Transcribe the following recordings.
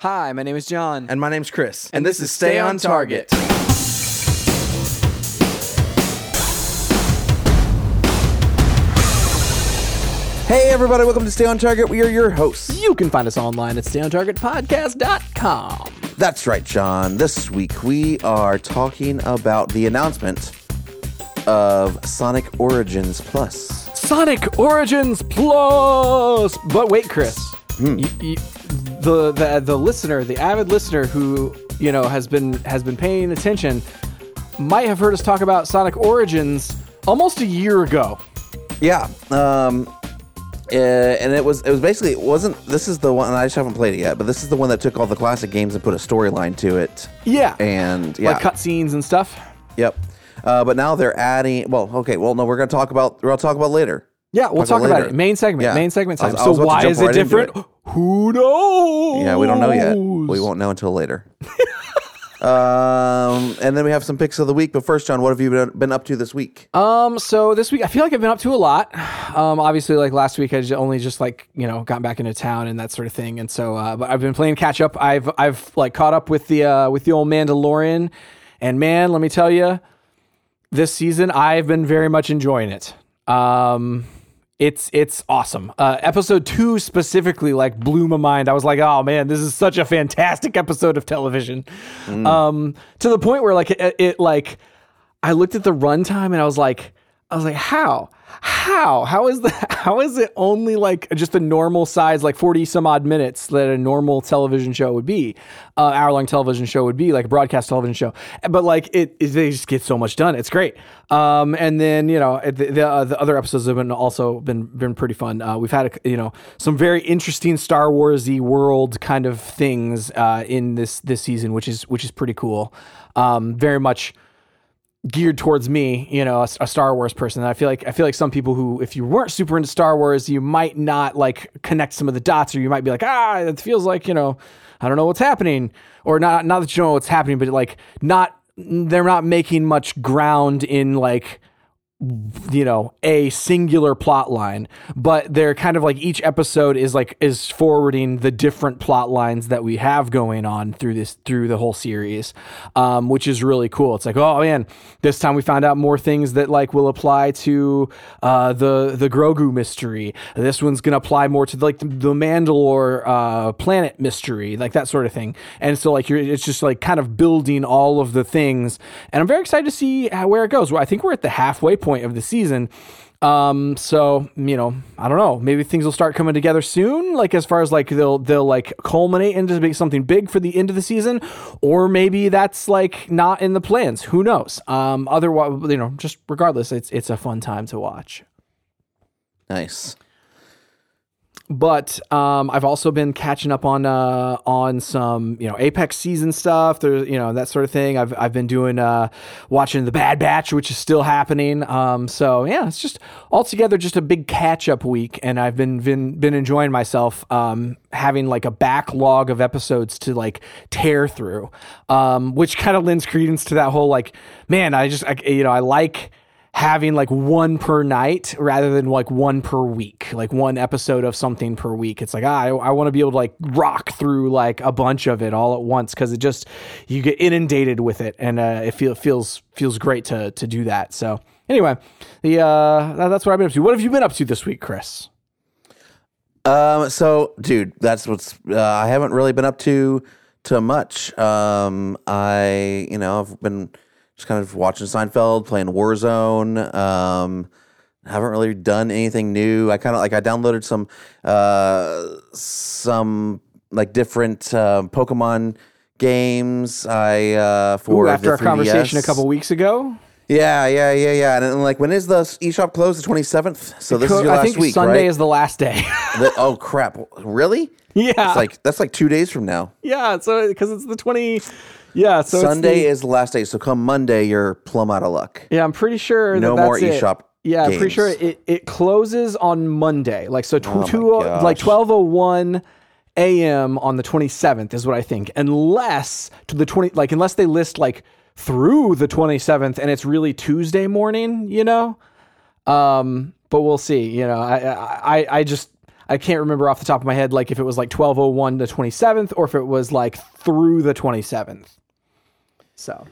Hi, my name is Jon. And my name's Chris. And this is Stay on Target. Hey, everybody, welcome to Stay on Target. We are your hosts. You can find us online at stayontargetpodcast.com. That's right, Jon. This week we are talking about the announcement of Sonic Origins Plus. Sonic Origins Plus. But wait, Chris. Hmm. The, the the listener, the avid listener who you know has been has been paying attention, might have heard us talk about Sonic Origins almost a year ago. Yeah. Um, uh, and it was it was basically it wasn't this is the one I just haven't played it yet, but this is the one that took all the classic games and put a storyline to it. Yeah, And yeah, like cutscenes and stuff. yep. Uh, but now they're adding. Well, okay. Well, no, we're gonna talk about. We're gonna talk about later. Yeah, we'll Talk talk, about about it. Main segment. Yeah. Main segment time. Was so why is it different? Who knows? Yeah, we don't know yet. We won't know until later. um, and then we have some picks of the week. But first, Jon, what have you been, been up to this week? Um, so this week I feel like I've been up to a lot. Um, obviously, like last week I just only just like you know gotten back into town and that sort of thing, and so uh, but I've been playing catch up. I've I've like caught up with the uh, with the old Mandalorian, and man, let me tell you, this season I've been very much enjoying it. Um, it's it's awesome. Uh, episode two specifically like blew my mind. I was like, oh man, this is such a fantastic episode of television. Um, to the point where like it, it like I looked at the runtime and I was like, I was like, how? How? How is that? How is it only like just a normal size, like 40 some odd minutes that a normal television show would be, uh, hour long television show would be, like a broadcast television show. But like it, they just get so much done. It's great. Um, and then, you know, the, the, uh, the other episodes have been also been, been pretty fun. Uh, we've had, you know, some very interesting Star Warsy world kind of things, uh, in this, this season, which is, which is pretty cool. Um, very much, geared towards me, you know, a, a Star Wars person. I feel like I feel like some people who, if you weren't super into Star Wars, you might not like connect some of the dots, or you might be like, ah, it feels like you know, I don't know what's happening, or not not that you know what's happening, but like not they're not making much ground in like you know a singular plot line but they're kind of like each episode is like is forwarding the different plot lines that we have going on through this through the whole series um, which is really cool. It's like oh man this time we found out more things that like will apply to uh, the the grogu mystery. This one's gonna apply more to like the, the mandalore uh, planet mystery like that sort of thing. And so like you're it's just like kind of building all of the things. And i'm very excited to see how, where it goes. Well, i think we're at the halfway point of the season. Um so you know i don't know. Maybe things will start coming together soon like as far as like they'll they'll like culminate into something big for the end of the season or maybe that's like not in the plans. Who knows? Um otherwise you know just regardless it's it's a fun time to watch. Nice. But um, I've also been catching up on uh, on some you know Apex season stuff. There's you know that sort of thing. I've I've been doing uh, watching the Bad Batch, which is still happening. Um, so yeah, it's just altogether just a big catch up week, and I've been been been enjoying myself. Um, having like a backlog of episodes to like tear through, um, which kind of lends credence to that whole like man, I just I, you know I like having like one per night rather than like one per week, like one episode of something per week. It's like, ah, I, I want to be able to like rock through like a bunch of it all at once because it just, you get inundated with it and uh, it feel, feels, feels great to, to do that. So anyway, the, uh, that- that's what I've been up to. What have you been up to this week, Chris? Um, so, dude, that's what's. Uh, I haven't really been up to to much. Um, I, you know, I've been just kind of watching Seinfeld, playing Warzone. Um, haven't really done anything new. I kind of like I downloaded some uh some like different uh, Pokemon games. I uh for Ooh, after our conversation a couple weeks ago. Yeah, yeah, yeah, yeah. And, then, like, when is the eShop closed? The twenty seventh. So this is your I last think week, Sunday right? is the last day. The- oh crap! Really? yeah. It's like that's like two days from now. yeah. So, cause it's the 20, yeah. So Sunday the- is the last day. So come Monday, you're plumb out of luck. Yeah, I'm pretty sure No that more that's it. eShop Yeah, I'm pretty sure it, it closes on Monday. Like so, tw- Oh two, like twelve oh one a.m. on the 27th is what I think, unless to the 20 like unless they list like through the 27th and it's really Tuesday morning, you know. Um, but we'll see. You know, I I I, I just I can't remember off the top of my head, like if it was like 1201 to 27th or if it was like through the 27th. So,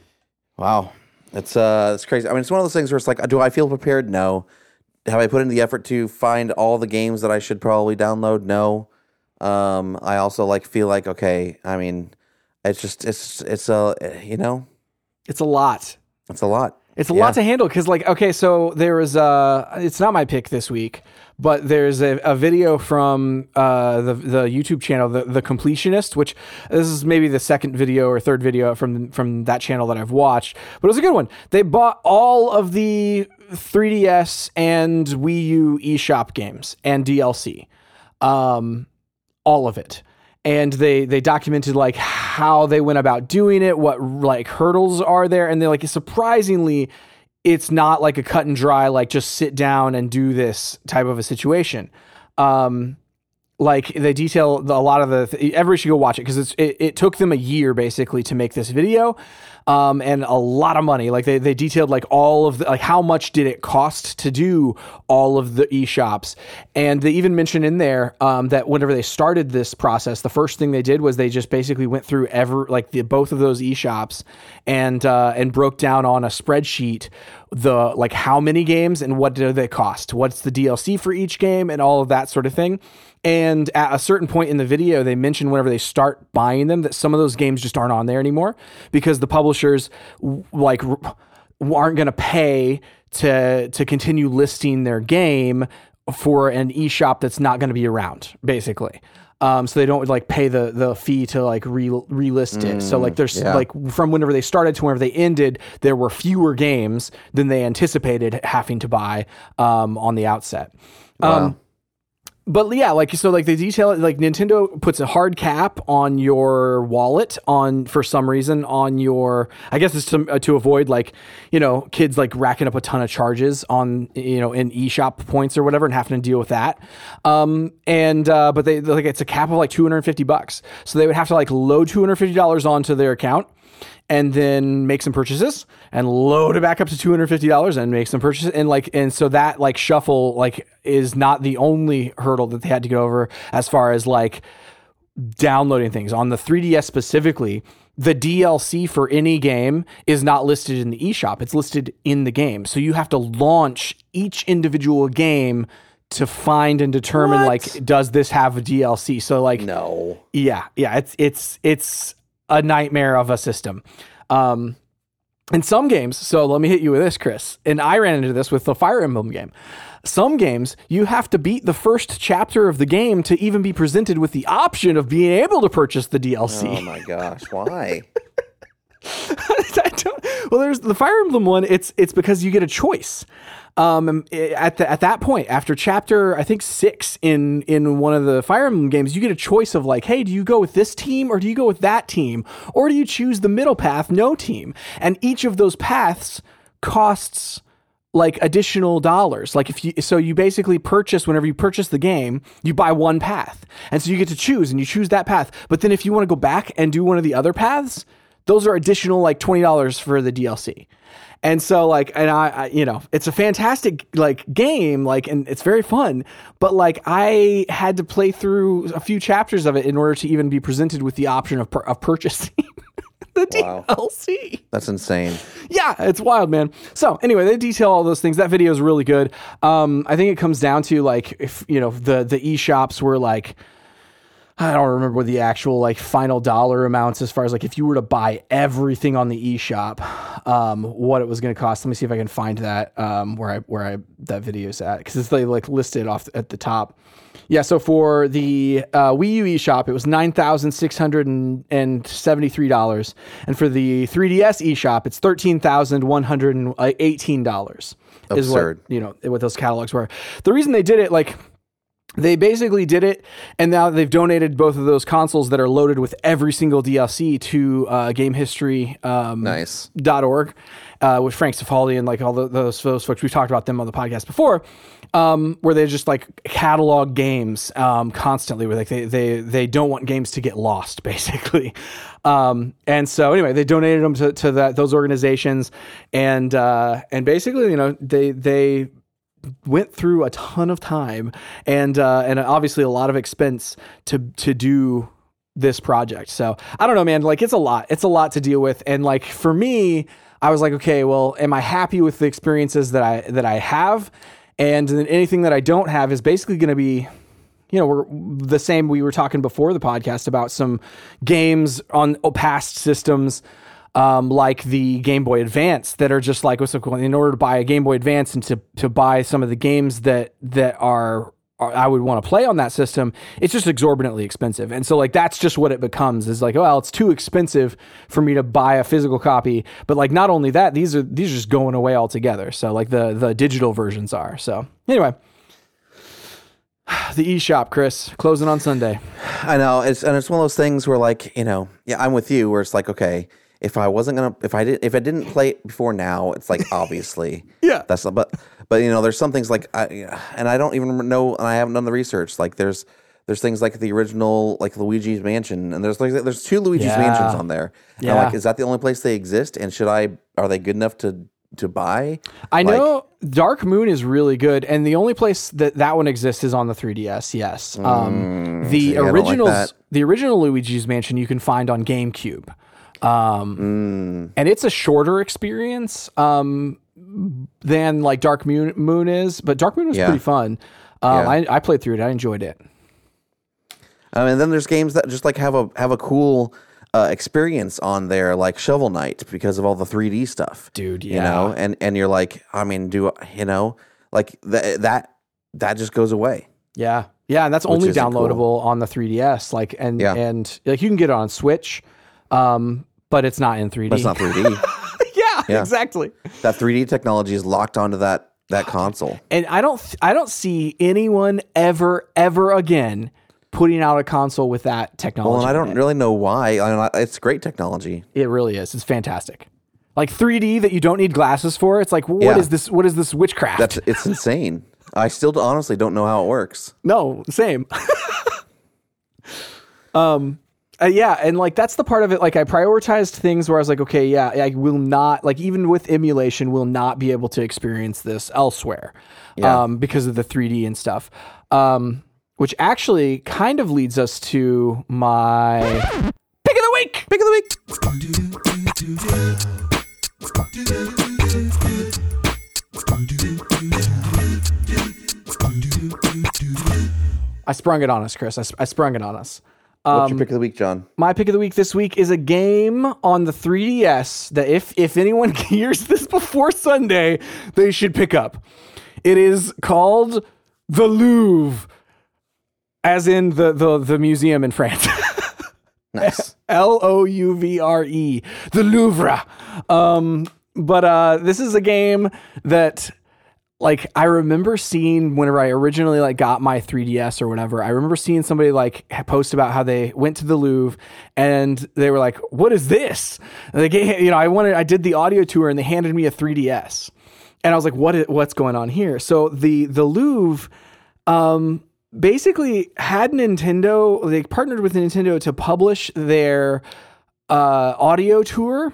Wow, it's uh, it's crazy. I mean, it's one of those things where it's like, do I feel prepared? No. Have I put in the effort to find all the games that I should probably download? No. Um, I also like feel like okay. I mean, it's just it's it's a you know it's a lot. it's a lot. It's a Yeah. lot to handle because, like, okay, so there is uh it's not my pick this week, but there's a, a video from uh the the YouTube channel, the the Completionist, which this is maybe the second video or third video from from that channel that I've watched, but it was a good one. They bought all of the 3DS and Wii U eShop games and DLC, um, all of it and they they documented like how they went about doing it, what like hurdles are there, and they're like surprisingly, it's not like a cut and dry like just sit down and do this type of a situation. Um, like they detail the, a lot of the th- everybody should go watch it because it's it, it took them a year basically to make this video um and a lot of money. Like they, they detailed like all of the like how much did it cost to do all of the e-shops. And they even mentioned in there um that whenever they started this process the first thing they did was they just basically went through ever like the both of those e-shops and uh and broke down on a spreadsheet the like how many games and what do they cost? What's the dlc for each game and all of that sort of thing and at a certain point in the video, they mention whenever they start buying them that some of those games just aren't on there anymore because the publishers like aren't going to pay to to continue listing their game for an eShop that's not going to be around, basically. Um, so they don't like pay the the fee to like re relist it. So like there's yeah. like from whenever they started to whenever they ended, there were fewer games than they anticipated having to buy um, on the outset. Um, but yeah, like so, like they detail it. Like Nintendo puts a hard cap on your wallet on for some reason on your. I guess it's to uh, to avoid like you know kids like racking up a ton of charges on you know in eShop points or whatever and having to deal with that. Um and uh, but they like it's a cap of like two hundred and fifty bucks, so they would have to like load two hundred fifty dollars onto their account and then make some purchases and load it back up to $250 and make some purchases. And like and so that like shuffle like is not the only hurdle that they had to go over as far as like downloading things. On the 3DS specifically the DLC for any game is not listed in the eShop. It's listed in the game. So you have to launch each individual game to find and determine What? like does this have a DLC so like No. yeah, yeah, it's it's it's a nightmare of a system. Um, in some games, so let me hit you with this, Chris. And I ran into this with the Fire Emblem game. Some games you have to beat the first chapter of the game to even be presented with the option of being able to purchase the DLC. Oh my gosh, why? Well, there's the Fire Emblem one. It's it's because you get a choice. Um, at the, at that point, after chapter I think six in in one of the Fire Emblem games, you get a choice of like, hey, do you go with this team or do you go with that team, or do you choose the middle path, no team? And each of those paths costs like additional dollars. Like if you so you basically purchase whenever you purchase the game, you buy one path. And so you get to choose and you choose that path. But then if you want to go back and do one of the other paths, those are additional like $20 for the DLC. And so like and I, I you know, it's a fantastic like game like and it's very fun, but like I had to play through a few chapters of it in order to even be presented with the option of, of purchasing the Wow. DLC. That's insane. Yeah, it's wild, man. So anyway, they detail all those things. That video is really good. Um, I think it comes down to like if you know the the e shops were like. I don't remember what the actual like final dollar amounts as far as like if you were to buy everything on the eShop, um, what it was going to cost. Let me see if I can find that um, where I where I that video's at because it's like, like listed off at the top. Yeah, so for the uh, Wii U eShop, it was nine thousand six hundred and seventy three dollars, and for the 3DS eShop, it's thirteen thousand one hundred and eighteen dollars. Is what you know what those catalogs were. The reason they did it like they basically did it, and now they've donated both of those consoles that are loaded with every single DLC to uh, Game History um, Nice. org uh, with Frank Cifaldi and like all the, those those folks. We've talked about them on the podcast before, um, where they just like catalog games um, constantly. Where like they they they don't want games to get lost, basically. Um, and so anyway, they donated them to, to that those organizations, and uh, and basically, you know, they they went through a ton of time and uh, and obviously a lot of expense to to do this project. So I don't know, man. Like it's a lot. It's a lot to deal with. And like for me, I was like, okay, well, am I happy with the experiences that I that I have? And then anything that I don't have is basically going to be you know, we're the same. We were talking before the podcast about some games on past systems, um, like the Game Boy Advance, that are just like, what's up in order to buy a Game Boy Advance and to to buy some of the games that that are I would want to play on that system, it's just exorbitantly expensive. And so like that's just what it becomes is like, well, it's too expensive for me to buy a physical copy. But like not only that, these are these are just going away altogether. So like the the digital versions are. So anyway. The eShop, Chris, closing on Sunday. I know. It's and it's one of those things where like, you know, yeah, I'm with you where it's like, okay, if I wasn't gonna if I did if I didn't play it before now, it's like obviously Yeah. that's not, but but you know there's some things like I and I don't even know and I haven't done the research like there's there's things like the original like Luigi's Mansion and there's like there's two Luigi's Yeah. Mansions on there. And I'm Yeah. like is that the only place they exist and should I are they good enough to to buy? I Like- know Dark Moon is really good, and the only place that that one exists is on the 3DS. Yes, um, the see, I like the original Luigi's Mansion, you can find on GameCube, um, and it's a shorter experience um, than like Dark Moon, Moon is. But Dark Moon was Yeah. pretty fun. Um, Yeah. I, I played through it. I enjoyed it. Um, and then there's games that just like have a have a cool uh, experience on there, like Shovel Knight, because of all the 3D stuff, Dude, You know, and and you're like, I mean, do you know, like that that that just goes away. Yeah, yeah, and that's only downloadable on the 3DS. Like, and Yeah. and like you can get it on Switch, um, but it's not in 3D. But it's not 3D. yeah, Yeah. exactly. that 3D technology is locked onto that that console. And I don't th- I don't see anyone ever ever again putting out a console with that technology. Well, and I don't it. really know why. I mean, it's great technology. It really is. It's fantastic. Like 3D that you don't need glasses for. It's like what is Yeah. this? What is this witchcraft? That's it's insane. I still honestly don't know how it works. No, same. um, uh, yeah, and like that's the part of it. Like I prioritized things where I was like, okay, yeah, I will not like even with emulation, will not be able to experience this elsewhere, Yeah. um, because of the 3D and stuff. Um, which actually kind of leads us to my pick of the week. Pick of the week. I sprung it on us, Chris. I sprung it on us. What's Um, your pick of the week, Jon? My pick of the week this week is a game on the 3DS that if if anyone hears this before Sunday, they should pick up. It is called the Louvre, as in the the, the museum in France. Nice. L O U V R E, the Louvre. Um, but uh, this is a game that, like, I remember seeing whenever I originally like got my 3DS or whatever. I remember seeing somebody like post about how they went to the Louvre and they were like, "What is this?" And they gave, you know, I wanted, I did the audio tour and they handed me a 3DS, and I was like, "What? Is, what's going on here?" So the the Louvre. Um, basically had Nintendo they partnered with Nintendo to publish their uh, audio tour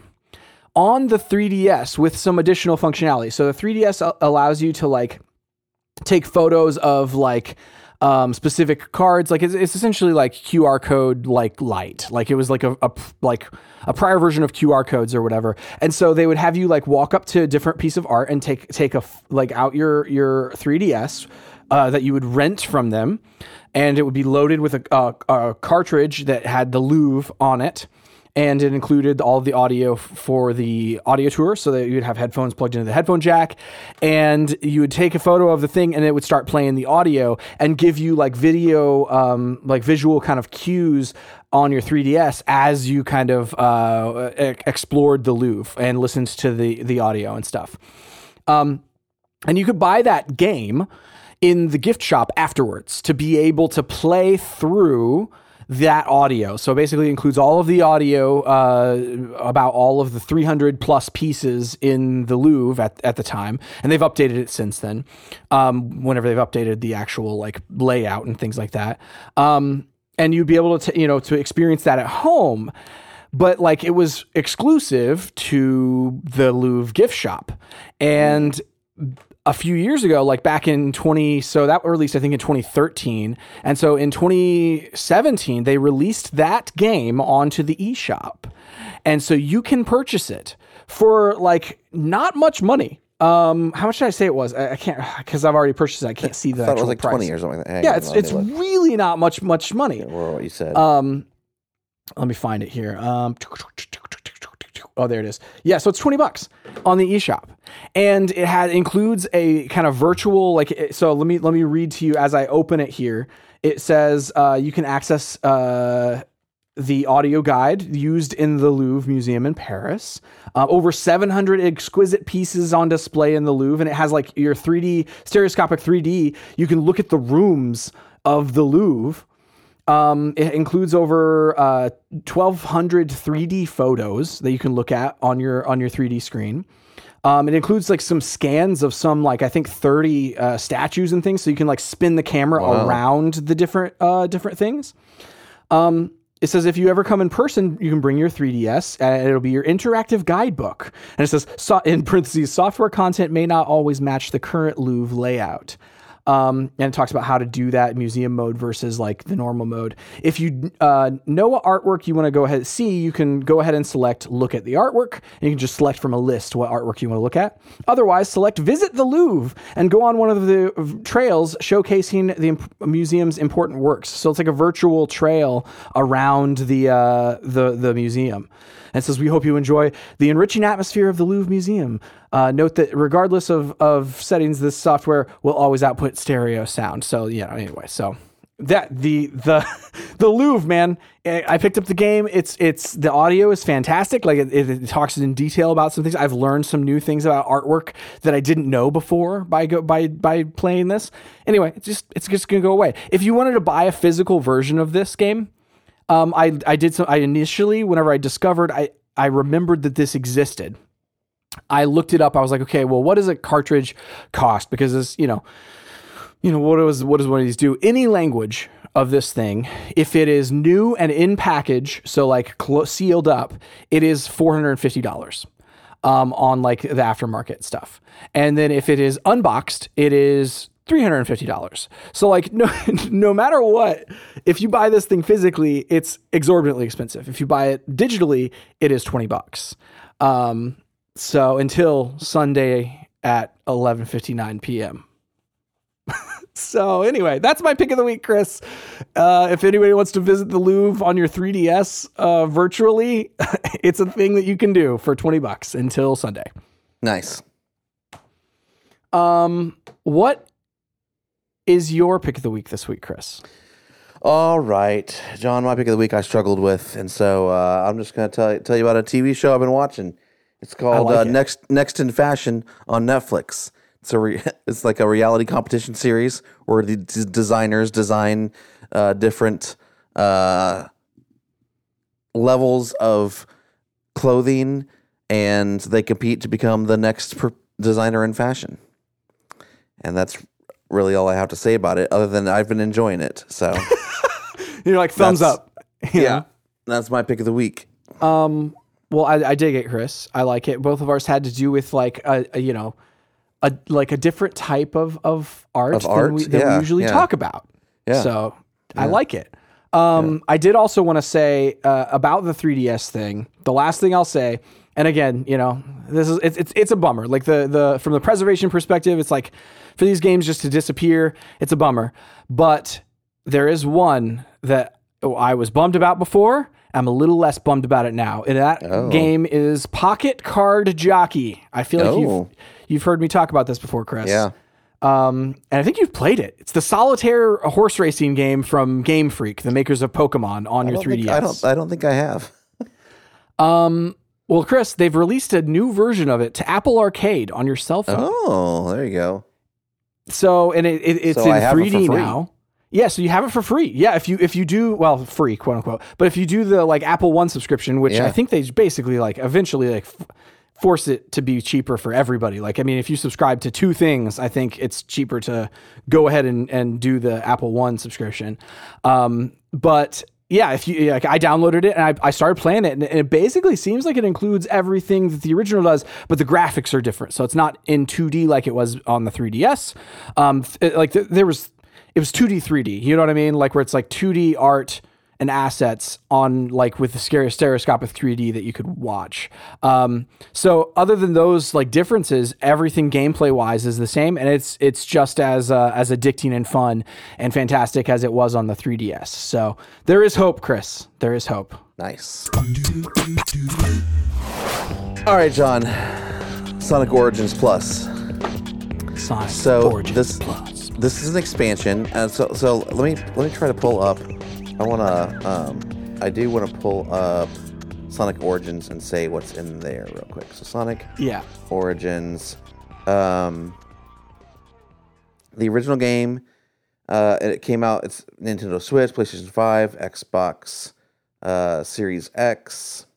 on the 3DS with some additional functionality. So the 3DS allows you to like take photos of like um, specific cards. Like it's, it's essentially like QR code like light. Like it was like a, a like a prior version of QR codes or whatever. And so they would have you like walk up to a different piece of art and take take a like out your your 3DS uh, that you would rent from them, and it would be loaded with a, a, a cartridge that had the Louvre on it and it included all the audio for the audio tour so that you'd have headphones plugged into the headphone jack and you would take a photo of the thing and it would start playing the audio and give you like video um, like visual kind of cues on your 3ds as you kind of uh, e- explored the louvre and listened to the the audio and stuff. Um, and you could buy that game in the gift shop afterwards to be able to play through that audio. So basically, includes all of the audio uh, about all of the 300 plus pieces in the Louvre at, at the time, and they've updated it since then. Um, whenever they've updated the actual like layout and things like that, um, and you'd be able to you know to experience that at home but like it was exclusive to the Louvre gift shop. And a few years ago, like back in 20, so that were released, I think, in 2013. And so in 2017, they released that game onto the eShop. And so you can purchase it for like not much money. Um, how much did I say it was? I, I can't because I've already purchased it. I can't see the I thought it was like price. 20 or something like that. Yeah, it's it's look. really not much much money. Or what you said. Um, let me find it here. Um, oh, there it is. Yeah, so it's twenty bucks on the eShop, and it had includes a kind of virtual like. So let me let me read to you as I open it here. It says uh, you can access uh, the audio guide used in the Louvre Museum in Paris. Uh, over 700 exquisite pieces on display in the Louvre, and it has like your 3D stereoscopic 3D. You can look at the rooms of the Louvre. Um, it includes over uh, 1,200 3D photos that you can look at on your on your 3D screen. Um, it includes like some scans of some like I think 30 uh, statues and things, so you can like spin the camera around the different uh, different things. Um, it says if you ever come in person, you can bring your 3DS, and it'll be your interactive guidebook. And it says so, in parentheses, software content may not always match the current Louvre layout. Um, and it talks about how to do that museum mode versus like the normal mode. If you uh, know what artwork you want to go ahead and see, you can go ahead and select look at the artwork, and you can just select from a list what artwork you want to look at. Otherwise, select visit the Louvre and go on one of the trails showcasing the imp- museum's important works. So it's like a virtual trail around the uh, the the museum. And says, We hope you enjoy the enriching atmosphere of the Louvre Museum. Uh, note that regardless of, of settings, this software will always output stereo sound. So, you know, anyway, so that the the the Louvre, man. I I picked up the game. It's it's the audio is fantastic. Like it, it, it talks in detail about some things. I've learned some new things about artwork that I didn't know before by go by by playing this. Anyway, it's just it's just gonna go away. If you wanted to buy a physical version of this game, um, I I did some. I initially, whenever I discovered, I I remembered that this existed. I looked it up. I was like, okay, well, what does a cartridge cost? Because this, you know, you know, what does what does one of these do? Any language of this thing, if it is new and in package, so like sealed up, it is four hundred and fifty dollars. Um, on like the aftermarket stuff, and then if it is unboxed, it is three hundred and fifty dollars. So like no no matter what, if you buy this thing physically, it's exorbitantly expensive. If you buy it digitally, it is twenty bucks. Um, so until Sunday at eleven fifty nine p.m. so anyway, that's my pick of the week, Chris. Uh, if anybody wants to visit the Louvre on your 3DS uh, virtually, it's a thing that you can do for twenty bucks until Sunday. nice. Um, what is your pick of the week this week, Chris? All right, Jon. My pick of the week I struggled with, and so uh, I'm just going to tell tell you about a TV show I've been watching. It's called like uh, it. Next Next in Fashion on Netflix. It's a re- it's like a reality competition series where the d- designers design uh, different uh, levels of clothing, and they compete to become the next per- designer in fashion. And that's really all I have to say about it, other than I've been enjoying it. So. You're like thumbs up. Know? Yeah, that's my pick of the week. Um, well, I, I dig it, Chris. I like it. Both of ours had to do with like a, a you know, a like a different type of of art, Of than, art? we, than Yeah, we usually yeah. talk about. Yeah. So I like it. Um, I did also want to say uh, about the 3ds thing. The last thing I'll say, and again, you know, this is it's it's, it's a bummer. Like the the from the preservation perspective, it's like for these games just to disappear, it's a bummer. But there is one that I was bummed about before. I'm a little less bummed about it now. And that game is Pocket Card Jockey. I feel like Oh. you've you've heard me talk about this before, Chris. Yeah. Um, and I think you've played it. It's the solitaire horse racing game from Game Freak, the makers of Pokemon, on your 3DS. think- I don't. I don't think I have. um, well, Chris, they've released a new version of it to Apple Arcade on your cell phone. Oh, there you go. So, and it, it, it's So in I have it for 3D now. Yeah, so you have it for free. Yeah, if you if you do well, free quote unquote. But if you do the like Apple One subscription, which Yeah. I think they basically like eventually like f- force it to be cheaper for everybody. Like I mean, if you subscribe to two things, I think it's cheaper to go ahead and and do the Apple One subscription. Um, but yeah, if you like, I downloaded it and I, I started playing it, and it basically seems like it includes everything that the original does, but the graphics are different. So it's not in 2D like it was on the 3DS. Um, it- like th- there was, it was 2D, 3D. You know what I mean? Like where it's like 2D art and assets on like with the scary stereoscopic 3D that you could watch. Um, so other than those like differences, everything gameplay wise is the same, and it's it's just as uh, as addicting and fun and fantastic as it was on the 3DS. So there is hope, Chris. There is hope. Nice. All right, Jon. Sonic Origins Plus. Sonic So Origins this Plus. This is an expansion. Uh, so so let me let me try to pull up. I want to um I do want to pull up Sonic Origins and say what's in there real quick. So Sonic Yeah. Origins um the original game uh it came out it's Nintendo Switch, PlayStation 5, Xbox uh Series X.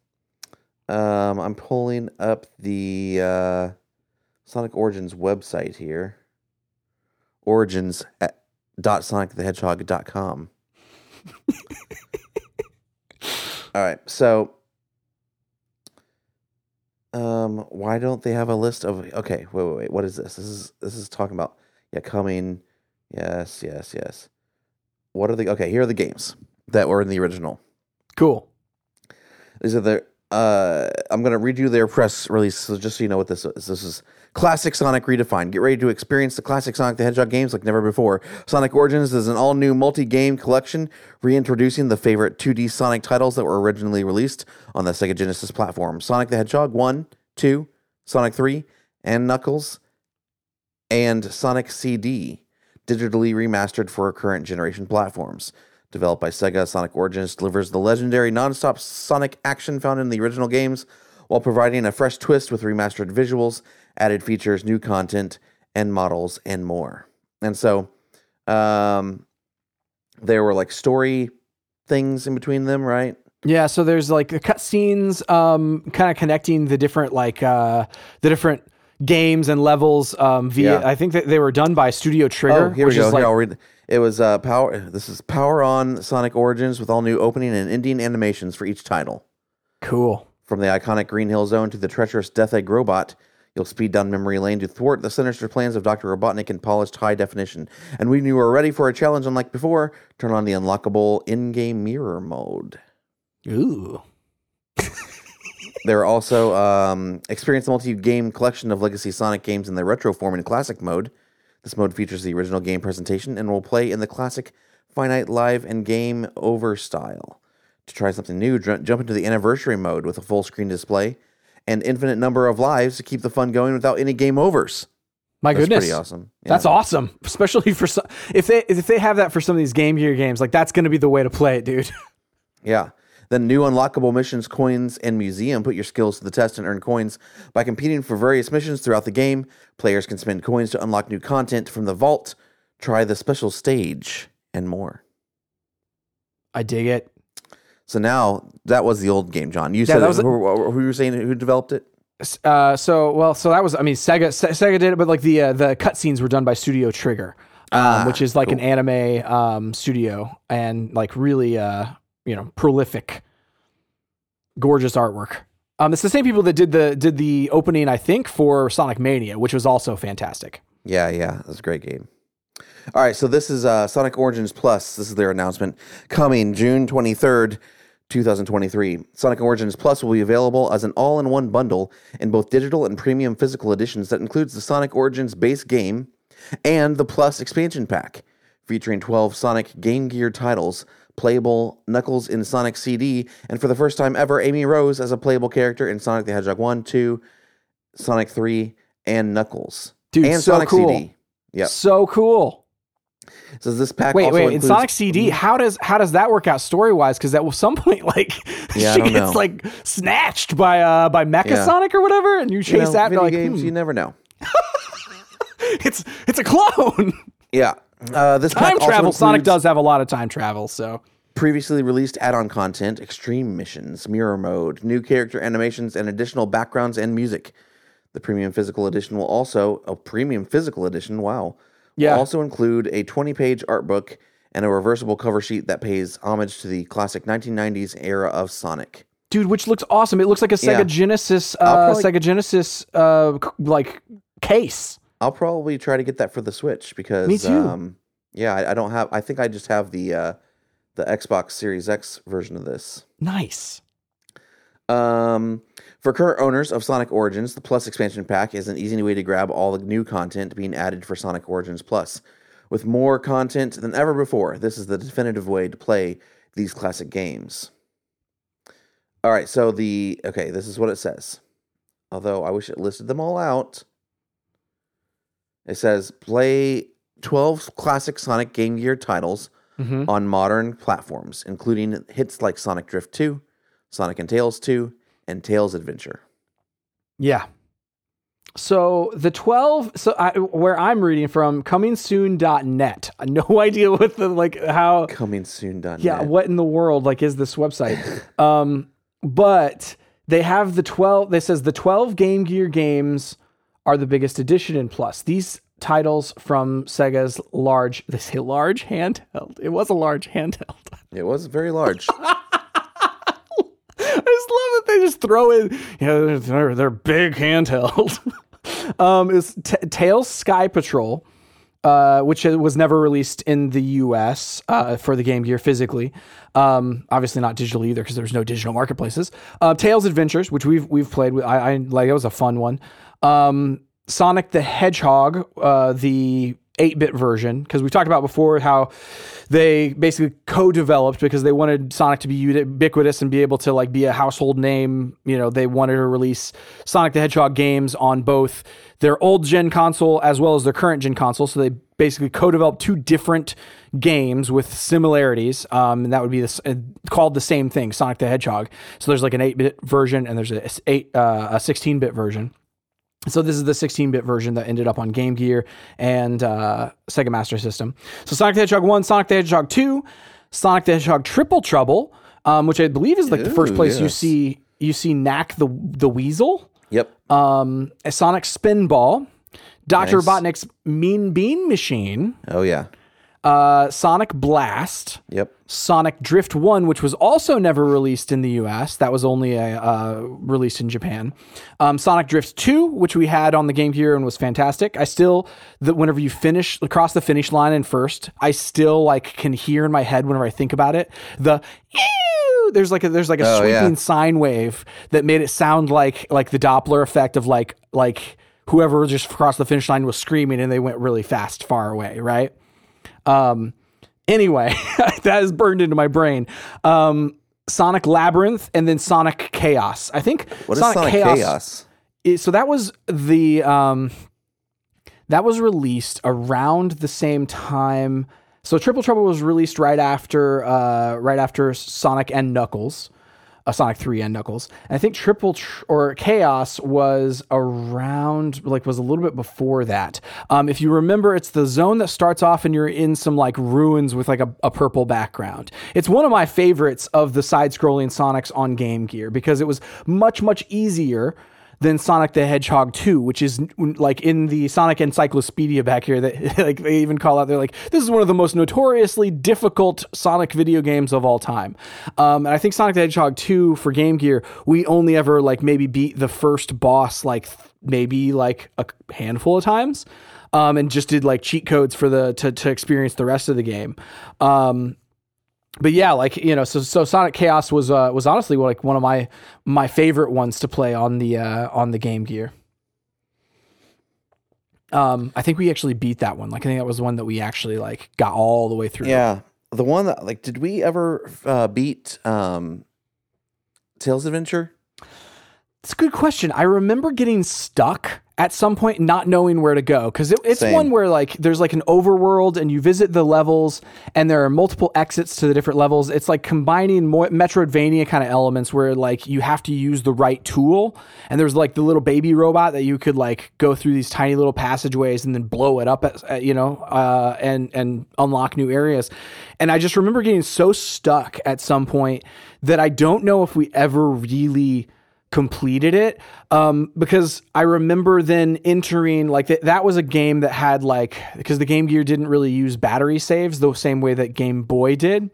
Um I'm pulling up the uh Sonic Origins website here. Origins at dot sonicthehedgehog.com. All right. So um why don't they have a list of okay, wait, wait, wait. What is this? This is this is talking about yeah, coming. Yes, yes, yes. What are the okay, here are the games that were in the original. Cool. These are the. Uh, I'm gonna read you their press release, so just so you know what this is. This is classic Sonic redefined. Get ready to experience the classic Sonic the Hedgehog games like never before. Sonic Origins is an all-new multi-game collection, reintroducing the favorite 2D Sonic titles that were originally released on the Sega Genesis platform: Sonic the Hedgehog 1, 2, Sonic 3, and Knuckles, and Sonic CD, digitally remastered for current generation platforms. Developed by Sega, Sonic Origins delivers the legendary non-stop Sonic action found in the original games while providing a fresh twist with remastered visuals, added features, new content, and models, and more. And so, um, there were like story things in between them, right? Yeah, so there's like the cutscenes, um, kind of connecting the different like uh, the different games and levels. Um, via Yeah. I think that they were done by Studio Trigger, Oh, here which we go. is like here, read. It was uh, power. This is Power On Sonic Origins with all new opening and ending animations for each title. cool. From the iconic Green Hill Zone to the treacherous Death Egg Robot, you'll speed down memory lane to thwart the sinister plans of Dr. Robotnik in polished high definition. And when you are ready for a challenge unlike before, turn on the unlockable in-game mirror mode. Ooh, There are also um, experience the multi-game collection of legacy Sonic games in the retro form in classic mode. This mode features the original game presentation and will play in the classic finite live and game over style. To try something new, jump into the anniversary mode with a full screen display and infinite number of lives to keep the fun going without any game overs. my That's goodness, pretty awesome. Yeah. That's awesome, especially for some, if they if they have that for some of these Game Gear games, like that's going to be the way to play it, dude. Yeah. Then new unlockable missions, coins, and museum put your skills to the test and earn coins by competing for various missions throughout the game. Players can spend coins to unlock new content from the vault, try the special stage, and more. I dig it. So now that was the old game, Jon. You Yeah, said that it- was- who, who you were saying who developed it? Uh, so well, so that was I mean Sega Sega did it, but like the uh, the cutscenes were done by Studio Trigger, um, Ah, which is like an anime um, studio and like really uh, you know prolific, gorgeous artwork. Um, it's the same people that did the did the opening I think for Sonic Mania, which was also fantastic. Yeah, yeah, that's a great game. All right, so this is uh, Sonic Origins Plus. This is their announcement coming June 23rd, 2023. Sonic Origins Plus will be available as an all in one bundle in both digital and premium physical editions that includes the Sonic Origins base game and the Plus expansion pack, featuring 12 Sonic Game Gear titles, playable Knuckles in Sonic CD, and for the first time ever, Amy Rose as a playable character in Sonic the Hedgehog 1, 2, Sonic 3, and Knuckles. Dude, and so Sonic cool. CD. Yep. So cool. So this pack Wait, wait. In Sonic CD, how does how does that work out story wise? Because at some point, like Yeah, she gets know. like snatched by uh by Mecha Yeah. Sonic or whatever, and you chase you know, that. Video like, games, hmm, you never know. it's it's a clone. Yeah. Uh, this pack time travel. Sonic does have a lot of time travel, so previously released add-on content, extreme missions, mirror mode, new character animations, and additional backgrounds and music. The premium physical edition will also a premium physical edition. Wow. Yeah. Will also include a 20-page art book and a reversible cover sheet that pays homage to the classic 1990s era of Sonic. dude, which looks awesome. It looks like a Sega Yeah. Genesis, uh, probably- Sega Genesis, uh, c- like case. I'll probably try to get that for the Switch because Me too. Um, yeah, I, I don't have. I think I just have the uh, the Xbox Series X version of this. Nice. Um, for current owners of Sonic Origins, the Plus expansion pack is an easy way to grab all the new content being added for Sonic Origins Plus. With more content than ever before, this is the definitive way to play these classic games. All right, so the okay, this is what it says. Although I wish it listed them all out. It says play 12 classic Sonic Game Gear titles Mm-hmm. on modern platforms, including hits like Sonic Drift 2, Sonic and Tails 2, and Tails Adventure. Yeah. So the 12 so I, where I'm reading from comingsoon.net. No idea what the like how Coming soon done. yeah, what in the world like is this website? um but they have the 12 they says the 12 Game Gear games are the biggest addition in plus. These titles from Sega's large they say large handheld. It was a large handheld. It was very large. Just love that they just throw in, you know, they're, they're big handheld. um, is T- Tails Sky Patrol, uh, which was never released in the U.S. Uh, for the Game Gear physically. Um, obviously not digitally either because there's no digital marketplaces. Uh, Tails Adventures, which we've we've played with. I, I like it was a fun one. Um, Sonic the Hedgehog, uh, the 8-bit version, because we talked about before how they basically co-developed because they wanted Sonic to be ubiquitous and be able to like be a household name. You know, they wanted to release Sonic the Hedgehog games on both their old gen console as well as their current gen console. So they basically co-developed two different games with similarities, um, and that would be this uh, called the same thing, Sonic the Hedgehog. So there's like an 8-bit version and there's a eight uh, a 16-bit version. So this is the 16-bit version that ended up on Game Gear and uh, Sega Master System. So Sonic the Hedgehog 1, Sonic the Hedgehog 2, Sonic the Hedgehog Triple Trouble, um, which I believe is like the first Ooh, place you see you see Nack the the Weasel, yep. um, a Sonic Spinball, Dr. Nice. Robotnik's Mean Bean Machine, Oh yeah. Uh, Sonic Blast, Yep. Sonic Drift 1, which was also never released in the US. That was only a, uh, released in Japan. Um, Sonic Drift 2, which we had on the Game Gear and was fantastic. I still, the, whenever you finish, across the finish line and first, I still like can hear in my head whenever I think about it, the ew, there's like a, there's like a Oh, sweeping yeah. sine wave that made it sound like, like the Doppler effect of like, like whoever just crossed the finish line was screaming and they went really fast far away, right? Um, anyway, that is burned into my brain. Um, Sonic Labyrinth and then Sonic Chaos. I think What is Sonic, Chaos? is- so that was the um, that was released around the same time. So Triple Trouble was released right after uh, right after Sonic and Knuckles, uh, Sonic Three and Knuckles. And I think Triple tr- or Chaos was around like was a little bit before that. Um, if you remember, it's the zone that starts off and you're in some like ruins with like a, a purple background. It's one of my favorites of the side-scrolling Sonics on Game Gear because it was much much easier than Sonic the Hedgehog 2, which is like in the Sonic Encyclopedia back here that like they even call out they're like this is one of the most notoriously difficult Sonic video games of all time. Um, and I think Sonic the Hedgehog 2 for Game Gear, we only ever like maybe beat the first boss like th- maybe like a handful of times. Um, and just did like cheat codes for the to, to experience the rest of the game. Um, but yeah, like you know, so so Sonic Chaos was uh, was honestly like one of my my favorite ones to play on the uh, on the Game Gear. Um, I think we actually beat that one. Like I think that was the one that we actually like got all the way through. Yeah. The one that like did we ever uh, beat um Tails Adventure? It's a good question. I remember getting stuck at some point, not knowing where to go, because it, it's Same. one where like there's like an overworld, and you visit the levels, and there are multiple exits to the different levels. It's like combining more Metroidvania kind of elements, where like you have to use the right tool, and there's like the little baby robot that you could like go through these tiny little passageways and then blow it up, at, at, you know, uh, and and unlock new areas. And I just remember getting so stuck at some point that I don't know if we ever really completed it um, because I remember then entering like th- that was a game that had like because the Game Gear didn't really use battery saves the same way that Game Boy did.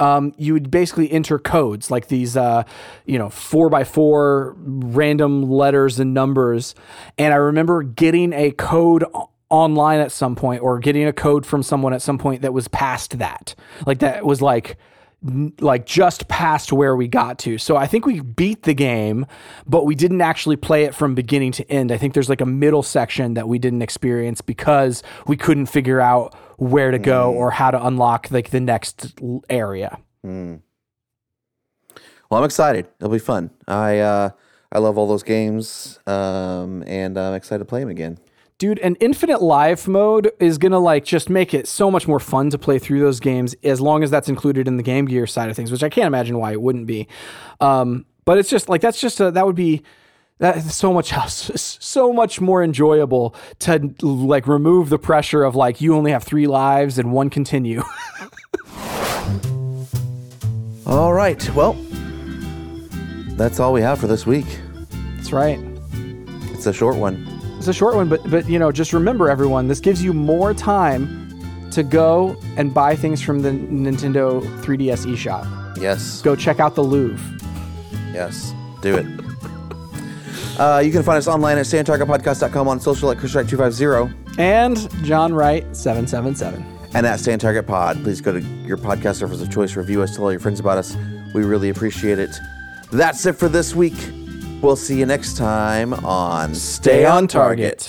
Um, you would basically enter codes like these, uh, you know, four by four random letters and numbers. And I remember getting a code online at some point or getting a code from someone at some point that was past that. Like that was like like just past where we got to. So I think we beat the game, but we didn't actually play it from beginning to end. I think there's like a middle section that we didn't experience because we couldn't figure out where to go mm. or how to unlock like the next area. Mm. Well, I'm excited. It'll be fun. I uh I love all those games um and I'm excited to play them again dude an infinite life mode is gonna like just make it so much more fun to play through those games as long as that's included in the game gear side of things which i can't imagine why it wouldn't be. Um, but it's just like that's just a, that would be that's so much so much more enjoyable to like remove the pressure of like you only have three lives and one continue. All right well that's all we have for this week. That's right. It's a short one it's a short one, but but you know, just remember everyone, this gives you more time to go and buy things from the Nintendo 3DS eShop. Yes. Go check out the Louvre. Yes. Do it. Uh, you can find us online at stayontargetpodcast.com on social at ChrisWright250. And Jon Wright777. And at Stay on Target Pod. Please go to your podcast service of choice, review us, tell all your friends about us. We really appreciate it. That's it for this week. We'll see you next time on Stay on Target.